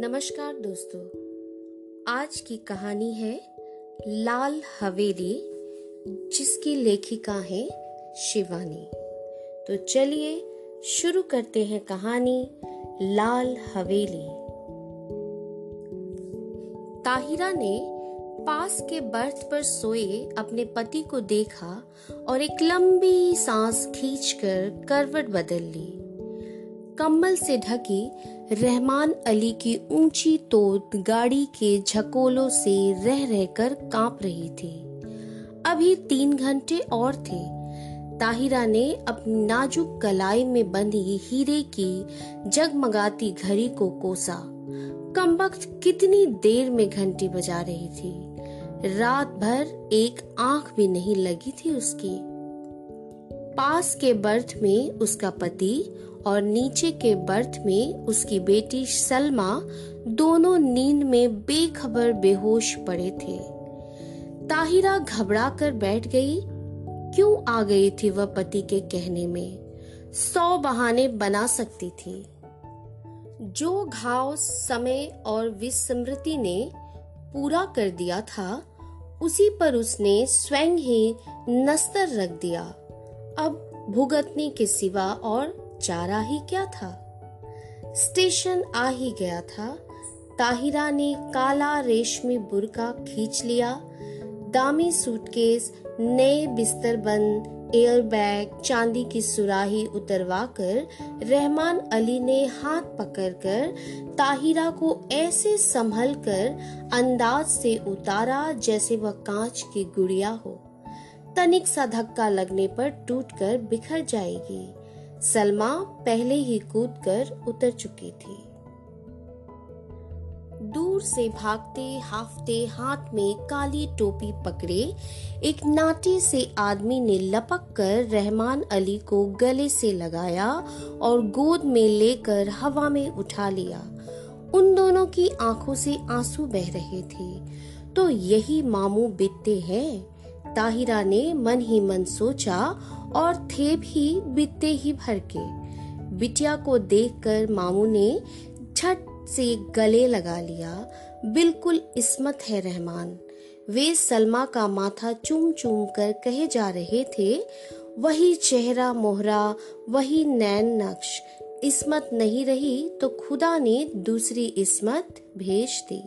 नमस्कार दोस्तों। आज की कहानी है लाल हवेली, जिसकी लेखिका है शिवानी। तो चलिए शुरू करते हैं कहानी लाल हवेली। ताहिरा ने पास के बर्थ पर सोए अपने पति को देखा और एक लंबी सांस खींचकर करवट बदल ली। कंबल से ढकी रहमान अली की ऊँची तोत गाड़ी के झकोलों से रह रहकर काँप रही थी। अभी तीन घंटे और थे। ताहिरा ने अपनी नाजुक कलाई में बंधी हीरे की जगमगाती घड़ी को कोसा। कम कितनी देर में घंटी बजा रही थी। रात भर एक आँख भी नहीं लगी थी उसकी। पास के बर्थ में उसका पति और नीचे के बर्थ में उसकी बेटी सलमा दोनों नींद में बेखबर बेहोश पड़े थे। ताहिरा घबरा कर बैठ गई। क्यों आ गई थी वह पति के कहने में? सौ बहाने बना सकती थी। जो घाव, समय और विस्मृति ने पूरा कर दिया था, उसी पर उसने स्वयं ही नस्तर रख दिया। अब भुगतने के सिवा और चारा ही क्या था? स्टेशन आ ही गया था। ताहिरा ने काला रेशमी बुरका खींच लिया। दामी सूटकेस, नए बिस्तर बंद एयर बैग चांदी की सुराही उतरवा कर रहमान अली ने हाथ पकड़कर ताहिरा को ऐसे संभल कर अंदाज से उतारा जैसे वह कांच की गुड़िया हो। तनिक सा धक्का लगने पर टूटकर बिखर जाएगी। सलमा पहले ही कूदकर उतर चुकी थी। दूर से भागते हाफते हाथ में काली टोपी पकड़े, एक नाटे से आदमी ने लपक कर रहमान अली को गले से लगाया और गोद में लेकर हवा में उठा लिया। उन दोनों की आँखों से आँसू बह रहे थे। तो यही मामू बितते हैं। ताहिरा ने मन ही मन सोचा और थे भी बित्ते ही भर के। बिटिया को देखकर मामू ने झट से गले लगा लिया। बिल्कुल इसमत है रहमान। वे सलमा का माथा चूम चूम कर कहे जा रहे थे, वही चेहरा मोहरा, वही नैन नक्श। इसमत नहीं रही तो खुदा ने दूसरी इसमत भेज दी।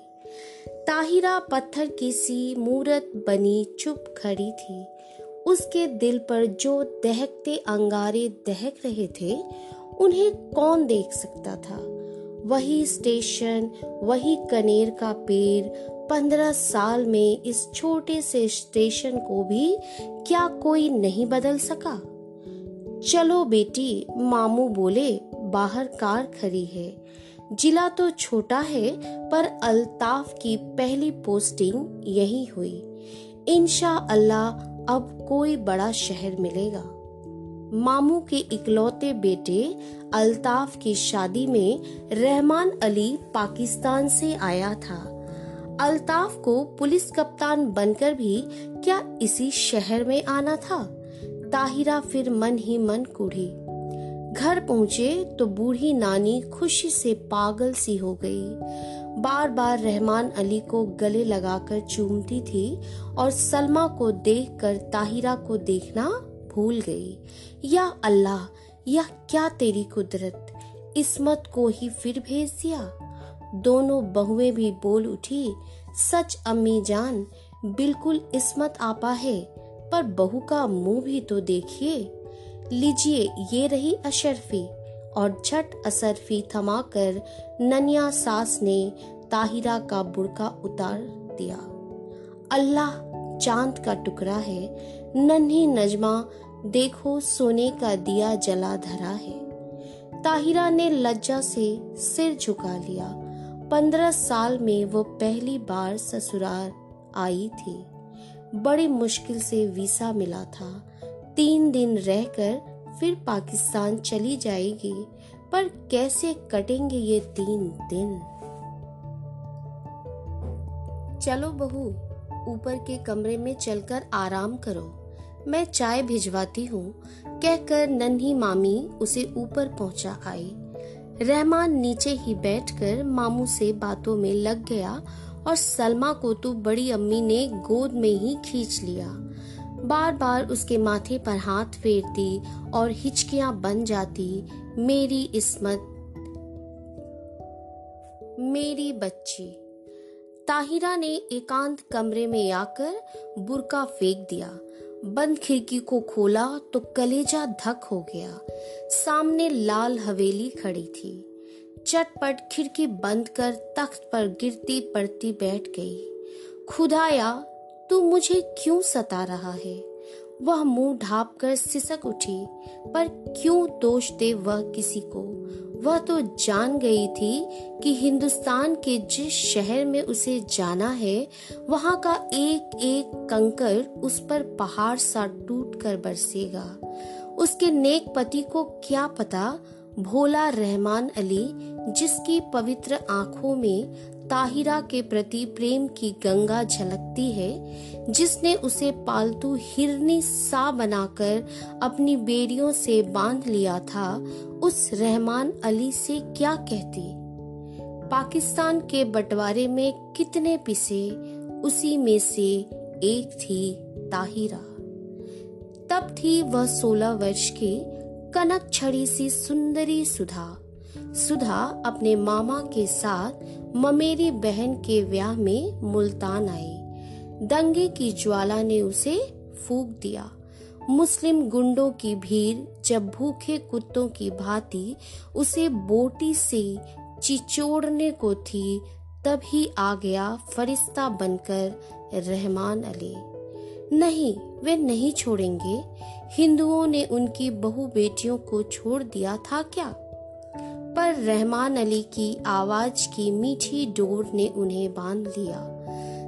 ताहिरा पत्थर की सी मूरत बनी चुप खड़ी थी। उसके दिल पर जो दहकते अंगारे दहक रहे थे, उन्हें कौन देख सकता था? वही स्टेशन, वही कनेर का पेड़, पंद्रह साल में इस छोटे से स्टेशन को भी क्या कोई नहीं बदल सका? चलो बेटी, मामू बोले, बाहर कार खड़ी है। जिला तो छोटा है, पर अल्ताफ की पहली पोस्टिंग यही हुई। इंशा अल्लाह अब कोई बड़ा शहर मिलेगा। मामू के इकलौते बेटे अल्ताफ की शादी में रहमान अली पाकिस्तान से आया था। अल्ताफ को पुलिस कप्तान बनकर भी क्या इसी शहर में आना था? ताहिरा फिर मन ही मन कुढ़ी। घर पहुँचे तो बूढ़ी नानी खुशी से पागल सी हो गई। बार बार रहमान अली को गले लगाकर चूमती थी और सलमा को देखकर ताहिरा को देखना भूल गई। या अल्लाह, यह क्या तेरी कुदरत? इसमत को ही फिर भेज दिया। दोनों बहुएँ भी बोल उठी, सच अम्मी जान, बिल्कुल इसमत आपा है, पर बहू का मुँह भी तो देखिए। लीजिए ये रही अशरफी और झट असरफी थमाकर ननिया सास ने ताहिरा का बुड़का उतार दिया। अल्लाह चाँद का टुकड़ा है, नन्ही नजमा देखो सोने का दिया जला धरा है। ताहिरा ने लज्जा से सिर झुका लिया। पंद्रह साल में वो पहली बार ससुराल आई थी। बड़ी मुश्किल से वीसा मिला था। तीन दिन रहकर फिर पाकिस्तान चली जाएगी, पर कैसे कटेंगे ये तीन दिन? चलो बहू, ऊपर के कमरे में चलकर आराम करो। मैं चाय भिजवाती हूँ, कहकर नन्ही मामी उसे ऊपर पहुँचा आई। रहमान नीचे ही बैठकर मामू से बातों में लग गया और सलमा को तो बड़ी अम्मी ने गोद में ही खींच लिया। बार बार उसके माथे पर हाथ फेरती और हिचकियाँ बन जाती, मेरी इसमत, मेरी बच्ची। ताहिरा ने एकांत कमरे में आकर बुरका फेंक दिया। बंद खिड़की को खोला तो कलेजा धक हो गया। सामने लाल हवेली खड़ी थी। चटपट खिड़की बंद कर तख्त पर गिरती पड़ती बैठ गई। खुदाया तू मुझे क्यों सता रहा है? वह मुँह ढाप कर सिसक उठी, पर क्यों दोष दे वह किसी को? वह तो जान गई थी कि हिंदुस्तान के जिस शहर में उसे जाना है, वहाँ का एक एक कंकर उस पर पहाड़ सा टूट कर बरसेगा। उसके नेक पति को क्या पता? भोला रहमान अली, जिसकी पवित्र आँखों में ताहिरा के प्रति प्रेम की गंगा झलकती है, जिसने उसे पालतू हिरनी सा बनाकर अपनी बेड़ियों से बाँध लिया था, उस रहमान अली से क्या कहती? पाकिस्तान के बंटवारे में कितने पिसे, उसी में से एक थी ताहिरा। तब थी वह सोलह वर्ष की, कनक छड़ी सी सुंदरी सुधा। सुधा अपने मामा के साथ ममेरी बहन के ब्याह में मुल्तान आई। दंगे की ज्वाला ने उसे फूक दिया। मुस्लिम गुंडों की भीड़, जब भूखे कुत्तों की भांति उसे बोटी से चिचोड़ने को थी तब ही आ गया फरिश्ता बनकर रहमान अली। नहीं, वे नहीं छोड़ेंगे। हिंदुओं ने उनकी बहु बेटियों को छोड़ दिया था क्या? पर रहमान अली की आवाज़ की मीठी डोर ने उन्हें बाँध लिया।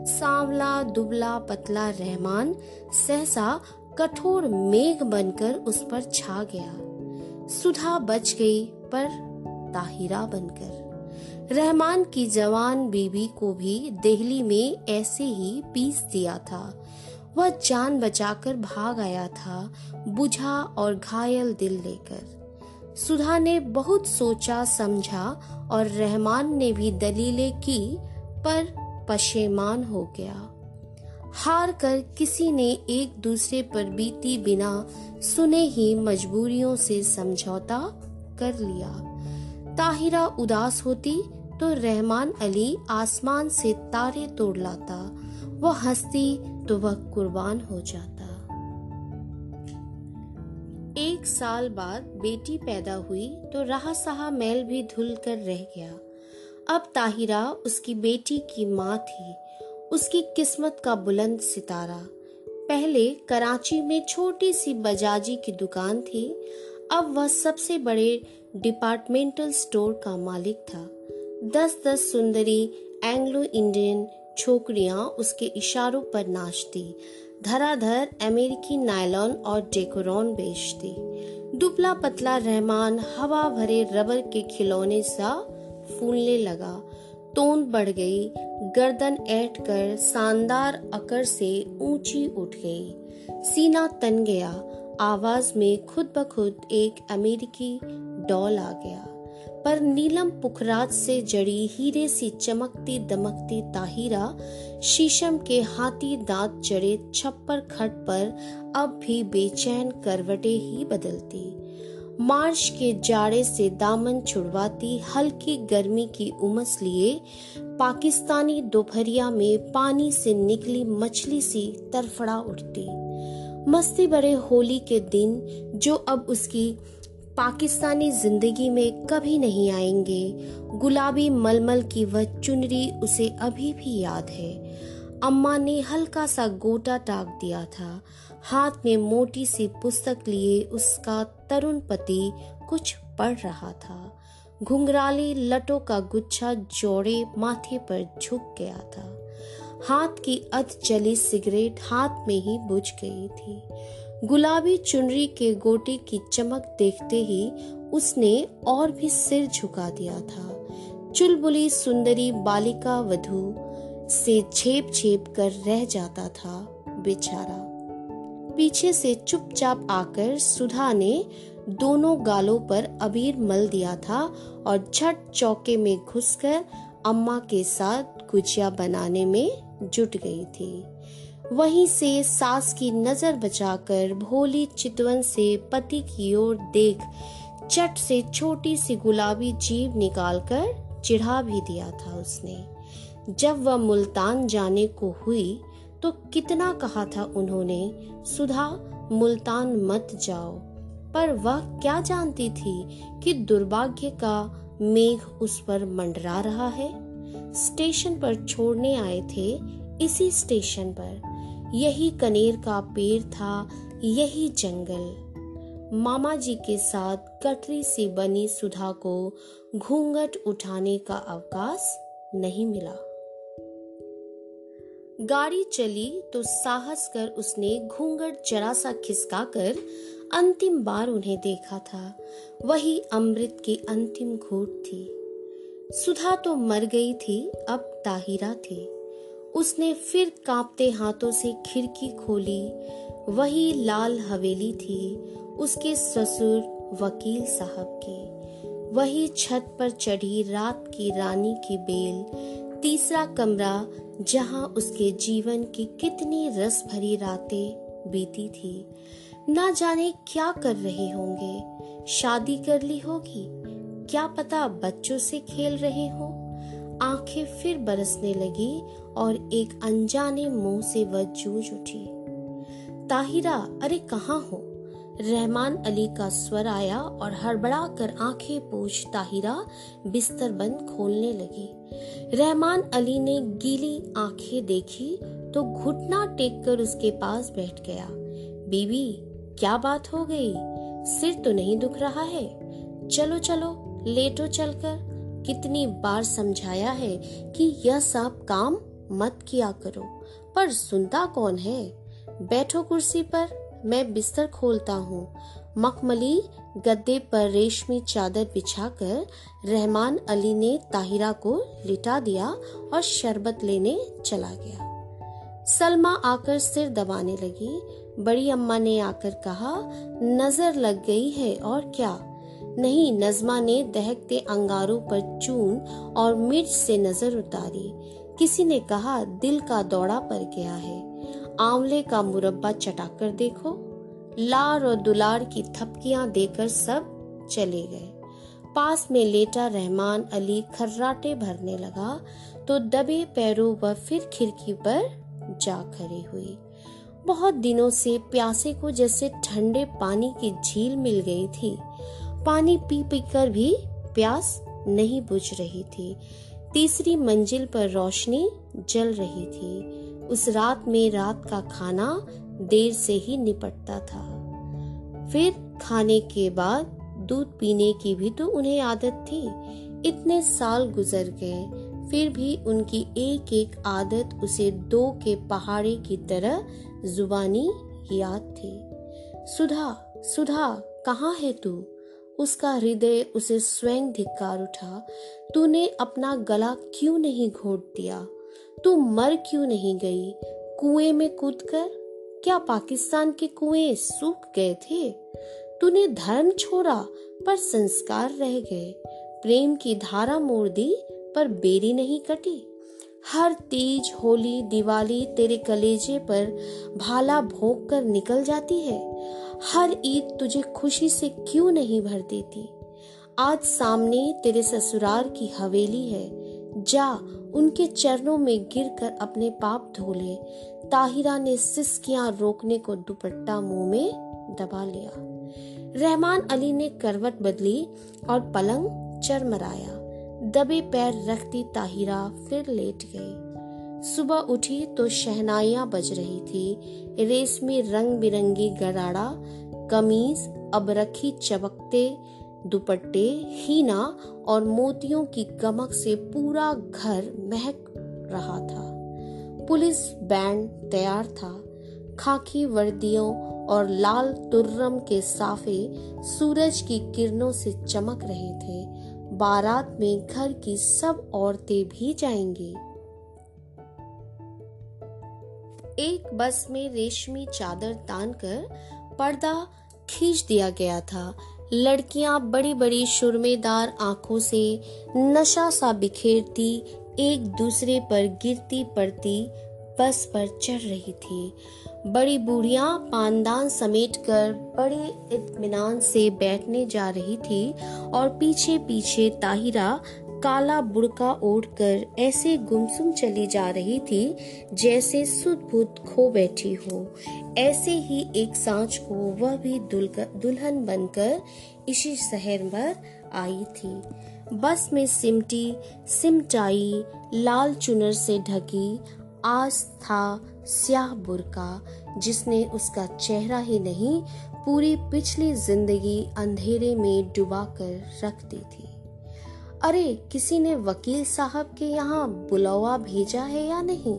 सांवला, दुबला, पतला रहमान सहसा कठोर मेघ बनकर उस पर छा गया। सुधा बच गई पर ताहिरा बनकर। रहमान की जवान बीबी को भी दिल्ली में ऐसे ही पीस दिया था। वह जान बचाकर भाग आया था, बुझा और घायल दिल लेकर। सुधा ने बहुत सोचा, समझा और रहमान ने भी दलीलें की, पर पशेमान हो गया। हार कर किसी ने एक दूसरे पर बीती बिना सुने ही मजबूरियों से समझौता कर लिया। ताहिरा उदास होती तो रहमान अली आसमान से तारे तोड़ लाता। वह हंसती तो वह कुर्बान हो जाता। एक साल बाद बेटी पैदा हुई तो रहा सहा मैल भी धुल कर रह गया। अब ताहिरा उसकी बेटी की माँ थी। उसकी किस्मत का बुलंद सितारा। पहले कराची में छोटी सी बजाजी की दुकान थी। अब वह सबसे बड़े डिपार्टमेंटल स्टोर का मालिक था। दस दस सुंदरी एंग्लो इंडियन छोकरियाँ उसके इशारों पर नाचती। धराधर अमेरिकी नायलॉन और डेकोरॉन बेचती दुबला पतला रहमान हवा भरे रबर के खिलौने सा फूलने लगा। तोंद बढ़ गई, गर्दन ऐठ कर शानदार अकर से ऊँची उठ गई। सीना तन गया, आवाज़ में खुद ब खुद एक अमेरिकी डॉल आ गया। पर नीलम पुखराज से जड़ी हीरे सी चमकती दमकती ताहिरा, शीशम के हाथी दांत जड़े छप्पर खट पर अब भी बेचैन करवटे ही बदलती। मार्च के जाड़े से दामन छुड़वाती, हल्की गर्मी की उमस लिए पाकिस्तानी दोपहरिया में पानी से निकली मछली सी तरफड़ा उठती। मस्ती बड़े होली के दिन, जो अब उसकी पाकिस्तानी ज़िंदगी में कभी नहीं आएँगे। गुलाबी मलमल की वह चुनरी उसे अभी भी याद है। अम्मा ने हल्का सा गोटा टाक दिया था। हाथ में मोटी सी पुस्तक लिए उसका तरुण पति कुछ पढ़ रहा था। घुंघराली लटों का गुच्छा जोड़े माथे पर झुक गया था। हाथ की अध जली सिगरेट हाथ में ही बुझ गई थी। गुलाबी चुनरी के गोटे की चमक देखते ही उसने और भी सिर झुका दिया था। चुलबुली सुंदरी बालिका वधु से छेप छेप कर रह जाता था बेचारा। पीछे से चुपचाप आकर सुधा ने दोनों गालों पर अबीर मल दिया था और झट चौके में घुसकर अम्मा के साथ गुजिया बनाने में जुट गई थी। वहीं से सास की नज़र बचाकर भोली चितवन से पति की ओर देख चट से छोटी सी गुलाबी जीव निकालकर चिढ़ा भी दिया था उसने। जब वह मुल्तान जाने को हुई तो कितना कहा था उन्होंने, सुधा, मुल्तान मत जाओ। पर वह क्या जानती थी कि दुर्भाग्य का मेघ उस पर मंडरा रहा है? स्टेशन पर छोड़ने आए थे, इसी स्टेशन पर। यही कनेर का पेड़ था, यही जंगल। मामा जी के साथ कटरी से बनी सुधा को घूंघट उठाने का अवकाश नहीं मिला। गाड़ी चली तो साहस कर उसने घूंघट जरा सा खिसका कर अंतिम बार उन्हें देखा था। वही अमृत की अंतिम घूट थी। सुधा तो मर गई थी, अब ताहिरा थी। उसने फिर कांपते हाथों से खिड़की खोली। वही लाल हवेली थी उसके ससुर वकील साहब की। वही छत पर चढ़ी रात की रानी की बेल, तीसरा कमरा जहाँ उसके जीवन की कितनी रस भरी रातें बीती थी। ना जाने क्या कर रहे होंगे। शादी कर ली होगी। क्या पता बच्चों से खेल रहे हो। आँखें फिर बरसने लगी और एक अनजाने मुँह से वह जूझ उठी। ताहिरा, अरे कहाँ हो? रहमान अली का स्वर आया और हड़बड़ा कर आँखें पोछ ताहिरा बिस्तर बंद खोलने लगी। रहमान अली ने गीली आँखें देखी तो घुटना टेक कर उसके पास बैठ गया। बीबी, क्या बात हो गई? सिर तो नहीं दुख रहा है? चलो चलो, लेटो चलकर। कितनी बार समझाया है कि यह सब काम मत किया करो। पर सुनता कौन है? बैठो कुर्सी पर, मैं बिस्तर खोलता हूँ। मखमली गद्दे पर रेशमी चादर बिछाकर रहमान अली ने ताहिरा को लिटा दिया और शरबत लेने चला गया। सलमा आकर सिर दबाने लगी। बड़ी अम्मा ने आकर कहा, नज़र लग गई है और क्या? नहीं, नजमा ने दहकते अंगारों पर चून और मिर्च से नज़र उतारी। किसी ने कहा, दिल का दौड़ा पड़ गया है। आंवले का मुरब्बा चटाकर देखो। लार और दुलार की थपकियाँ देकर सब चले गए। पास में लेटा रहमान अली खर्राटे भरने लगा तो दबे पैरों वह फिर खिड़की पर जा खड़ी हुई बहुत दिनों से प्यासे को जैसे ठंडे पानी की झील मिल गई थी। पानी पी पी कर भी प्यास नहीं बुझ रही थी। तीसरी मंजिल पर रोशनी जल रही थी। उस रात में रात का खाना देर से ही निपटता था। फिर खाने के बाद दूध पीने की भी तो उन्हें आदत थी। इतने साल गुजर गए, फिर भी उनकी एक एक आदत उसे दो के पहाड़े की तरह जुबानी याद थी। सुधा सुधा, कहाँ है तू? उसका हृदय उसे स्वयं धिक्कार उठा, तूने अपना गला क्यों नहीं घोट दिया? तू मर क्यों नहीं गई? कुएँ में कूदकर? क्या पाकिस्तान के कुएँ सूख गए थे? तूने धर्म छोड़ा पर संस्कार रह गए। प्रेम की धारा मोड़ दी पर बेरी नहीं कटी। हर तीज, होली, दिवाली तेरे कलेजे पर भाला भोग कर निकल जाती है। हर ईद तुझे खुशी से क्यों नहीं भर देती आज सामने तेरे ससुराल की हवेली है। जा, उनके चरणों में गिरकर अपने पाप धो ले ताहिरा ने सिस्कियाँ रोकने को दुपट्टा मुँह में दबा लिया। रहमान अली ने करवट बदली और पलंग चरमराया। दबे पैर रखती ताहिरा फिर लेट गई। सुबह उठी तो शहनाइयाँ बज रही थी। रेशमी रंग बिरंगी गराड़ा, कमीज अब रखी चबकते दुपट्टे, हीना और मोतियों की गमक से पूरा घर महक रहा था। पुलिस बैंड तैयार था। खाकी वर्दियों और लाल तुर्रम के साफे सूरज की किरणों से चमक रहे थे। बारात में घर की सब औरतें भी जाएँगी। एक बस में रेशमी चादर तान कर पर्दा खींच दिया गया था। लड़कियाँ बड़ी बड़ी शुरमेदार आँखों से नशा सा बिखेरती एक दूसरे पर गिरती पड़ती बस पर चढ़ रही थी। बड़ी बूढ़िया पानदान समेट कर बड़े इत्मीनान से बैठने जा रही थी और पीछे पीछे ताहिरा काला बुड़का ओढ़कर ऐसे गुमसुम चली जा रही थी, जैसे सुध खो बैठी हो। ऐसे ही एक सांच को वह भी दुल्हन बनकर इसी शहर पर आई थी। बस में सिमटी, सिमटाई, लाल चुनर से ढकी आज था स्याह बुरका, जिसने उसका चेहरा ही नहीं, पूरी पिछली ज़िंदगी अंधेरे में डुबा कर रख दी थी। अरे, किसी ने वकील साहब के यहाँ बुलावा भेजा है या नहीं?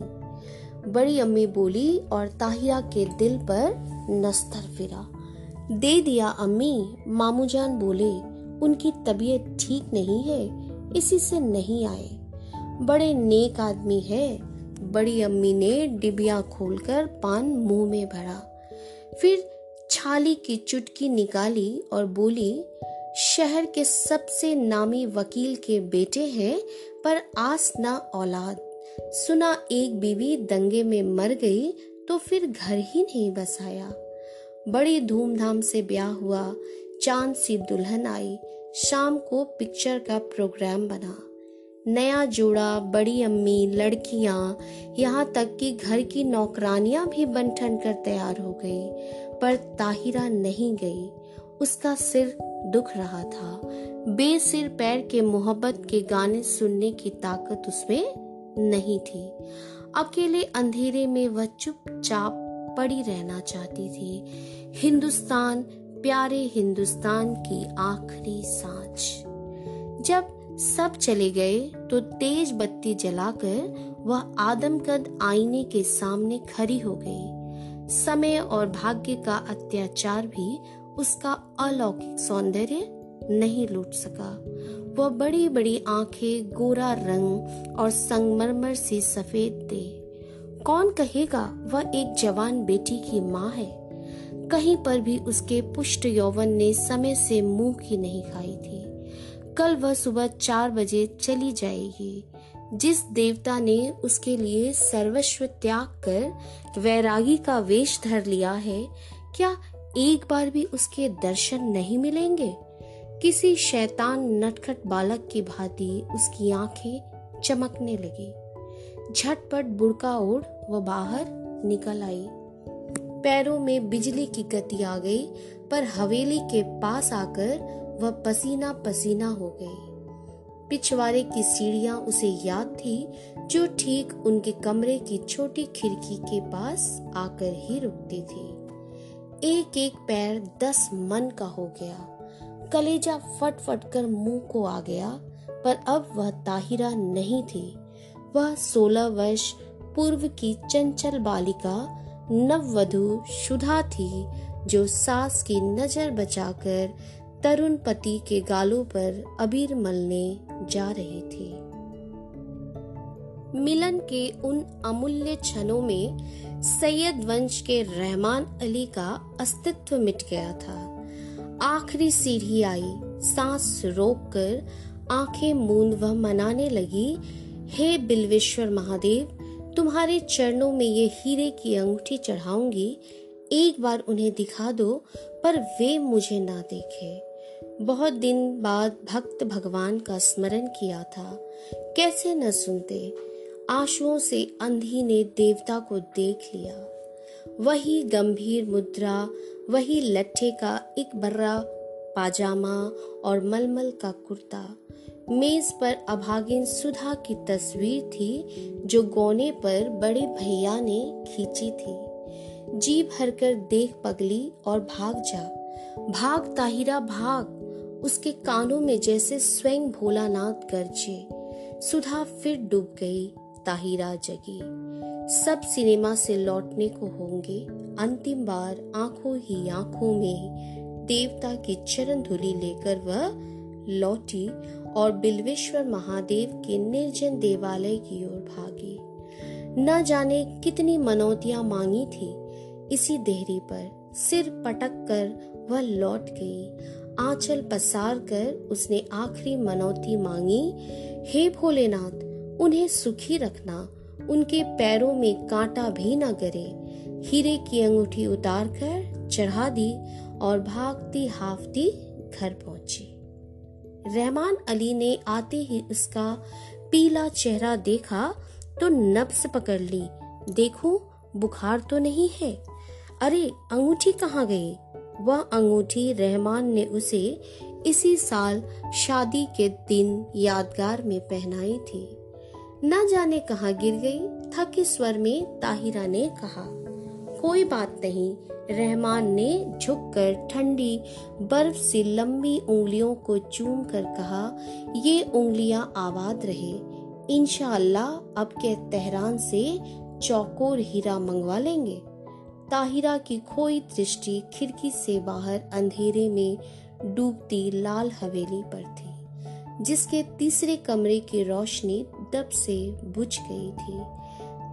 बड़ी अम्मी बोली और ताहिरा के दिल पर नस्तर फिरा। दे दिया अम्मी मामूजान बोले, उनकी तबीयत ठीक नहीं है, इसी से नहीं आए। बड़े नेक आदमी है। बड़ी अम्मी ने डिबिया खोलकर पान मुँह में भरा। फिर छाली की चुटकी निकाली और बोली शहर के सबसे नामी वकील के बेटे हैं, पर आस ना औलाद। सुना एक बीवी दंगे में मर गई तो फिर घर ही नहीं बसाया बड़ी धूमधाम से ब्याह हुआ, चाँद सी दुल्हन आई, शाम को पिक्चर का प्रोग्राम बना। नया जोड़ा, बड़ी अम्मी, लड़कियाँ, यहाँ तक कि घर की नौकरानियाँ भी बन ठन कर तैयार हो गई, पर ताहिरा नहीं गई। उसका सिर दुख रहा था। बेसिर पैर के मोहब्बत के गाने सुनने की ताकत उसमें नहीं थी। अकेले अंधेरे में वह चुपचाप पड़ी रहना चाहती थी। हिंदुस्तान, प्यारे हिंदुस्तान की आखिरी सांच जब सब चले गए तो तेज बत्ती जलाकर वह आदमकद आईने के सामने खड़ी हो गई। समय और भाग्य का अत्याचार भी उसका अलौकिक सौंदर्य नहीं लूट सका। वह बड़ी बड़ी आँखें, गोरा रंग और संगमरमर से सफ़ेद थे। कौन कहेगा वह एक जवान बेटी की माँ है? कहीं पर भी उसके पुष्ट यौवन ने समय से मुँह की नहीं खाई थी। कल वह सुबह चार बजे चली जाएगी। जिस देवता ने उसके लिए सर्वस्व त्याग कर वैरागी का वेश धर लिया है, क्या एक बार भी उसके दर्शन नहीं मिलेंगे? किसी शैतान नटखट बालक की भांति उसकी आँखें चमकने लगी। झटपट बुड़का ओढ़ वह बाहर निकल आई। पैरों में बिजली की गति आ गई, पर हवेली के पास आकर वह पसीना पसीना हो गई। पिछवाड़े की सीढ़ियाँ उसे याद थी, जो ठीक उनके कमरे की छोटी खिड़की के पास आकर ही रुकती थी। एक एक पैर दस मन का हो गया। कलेजा फट फट कर मुँह को आ गया, पर अब वह ताहिरा नहीं थी। वह सोलह वर्ष पूर्व की चंचल बालिका, नववधु शुदा थी, जो सास की नज़र बचाकर तरुण पति के गालों पर अबीर मलने जा रही थे। मिलन के उन अमूल्य क्षणों में सैयद वंश के रहमान अली का अस्तित्व मिट गया था। आखिरी सीढ़ी आई, सांस रोककर आँखें मूंद वह मनाने लगी, हे बिल्वेश्वर महादेव, तुम्हारे चरणों में ये हीरे की अंगूठी चढ़ाऊँगी, एक बार उन्हें दिखा दो, पर वे मुझे ना देखे। बहुत दिन बाद भक्त भगवान का स्मरण किया था। कैसे न सुनते आंसुओं से अंधी ने देवता को देख लिया। वही गंभीर मुद्रा, वही लट्ठे का एक बर्रा, पाजामा और मलमल का कुर्ता। मेज पर अभागिन सुधा की तस्वीर थी, जो गोने पर बड़े भैया ने खींची थी। जी भरकर देख पगली और भाग जा। भाग ताहिरा भाग, उसके कानों में जैसे स्वयं भोलानाथ गरजे। सुधा फिर डूब गई। ताहिरा जगी। सब सिनेमा से लौटने को होंगे अंतिम बार आँखों ही आँखों में। देवता की चरण धुली लेकर वह लौटी और बिल्वेश्वर महादेव के निर्जन देवालय की ओर भागी। न जाने कितनी मनौतियाँ मांगी थी। इसी देहरी पर सिर पटक कर वह लौट गई। आंचल पसार कर उसने आखिरी मनौती मांगी, हे भोलेनाथ उन्हें सुखी रखना, उनके पैरों में कांटा भी न गिरे। हीरे की अंगूठी उतार कर चढ़ा दी और भागती हाफती घर पहुँची। रहमान अली ने आते ही उसका पीला चेहरा देखा तो नब्स पकड़ ली। देखो, बुखार तो नहीं है? अरे, अंगूठी कहाँ गई? वह अंगूठी रहमान ने उसे इसी साल शादी के दिन यादगार में पहनाई थी। न जाने कहा गिर गई, थके स्वर में ताहिरा ने कहा। कोई बात नहीं, रहमान ने झुककर ठंडी, बर्फ़ से लंबी उंगलियों को चूम कर कहा, ये उंगलियाँ आबाद रहे। इंशाल्लाह अब के तेहरान से चौकोर हीरा मंगवा लेंगे। ताहिरा की खोई दृष्टि खिड़की से बाहर अंधेरे में डूबती लाल हवेली पर थी, जिसके तीसरे कमरे की रोशनी दब से बुझ गई थी।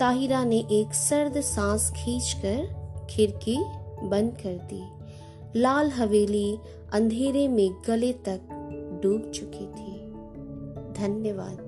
ताहिरा ने एक सर्द सांस खींचकर खिड़की बंद कर दी। लाल हवेली अंधेरे में गले तक डूब चुकी थी। धन्यवाद।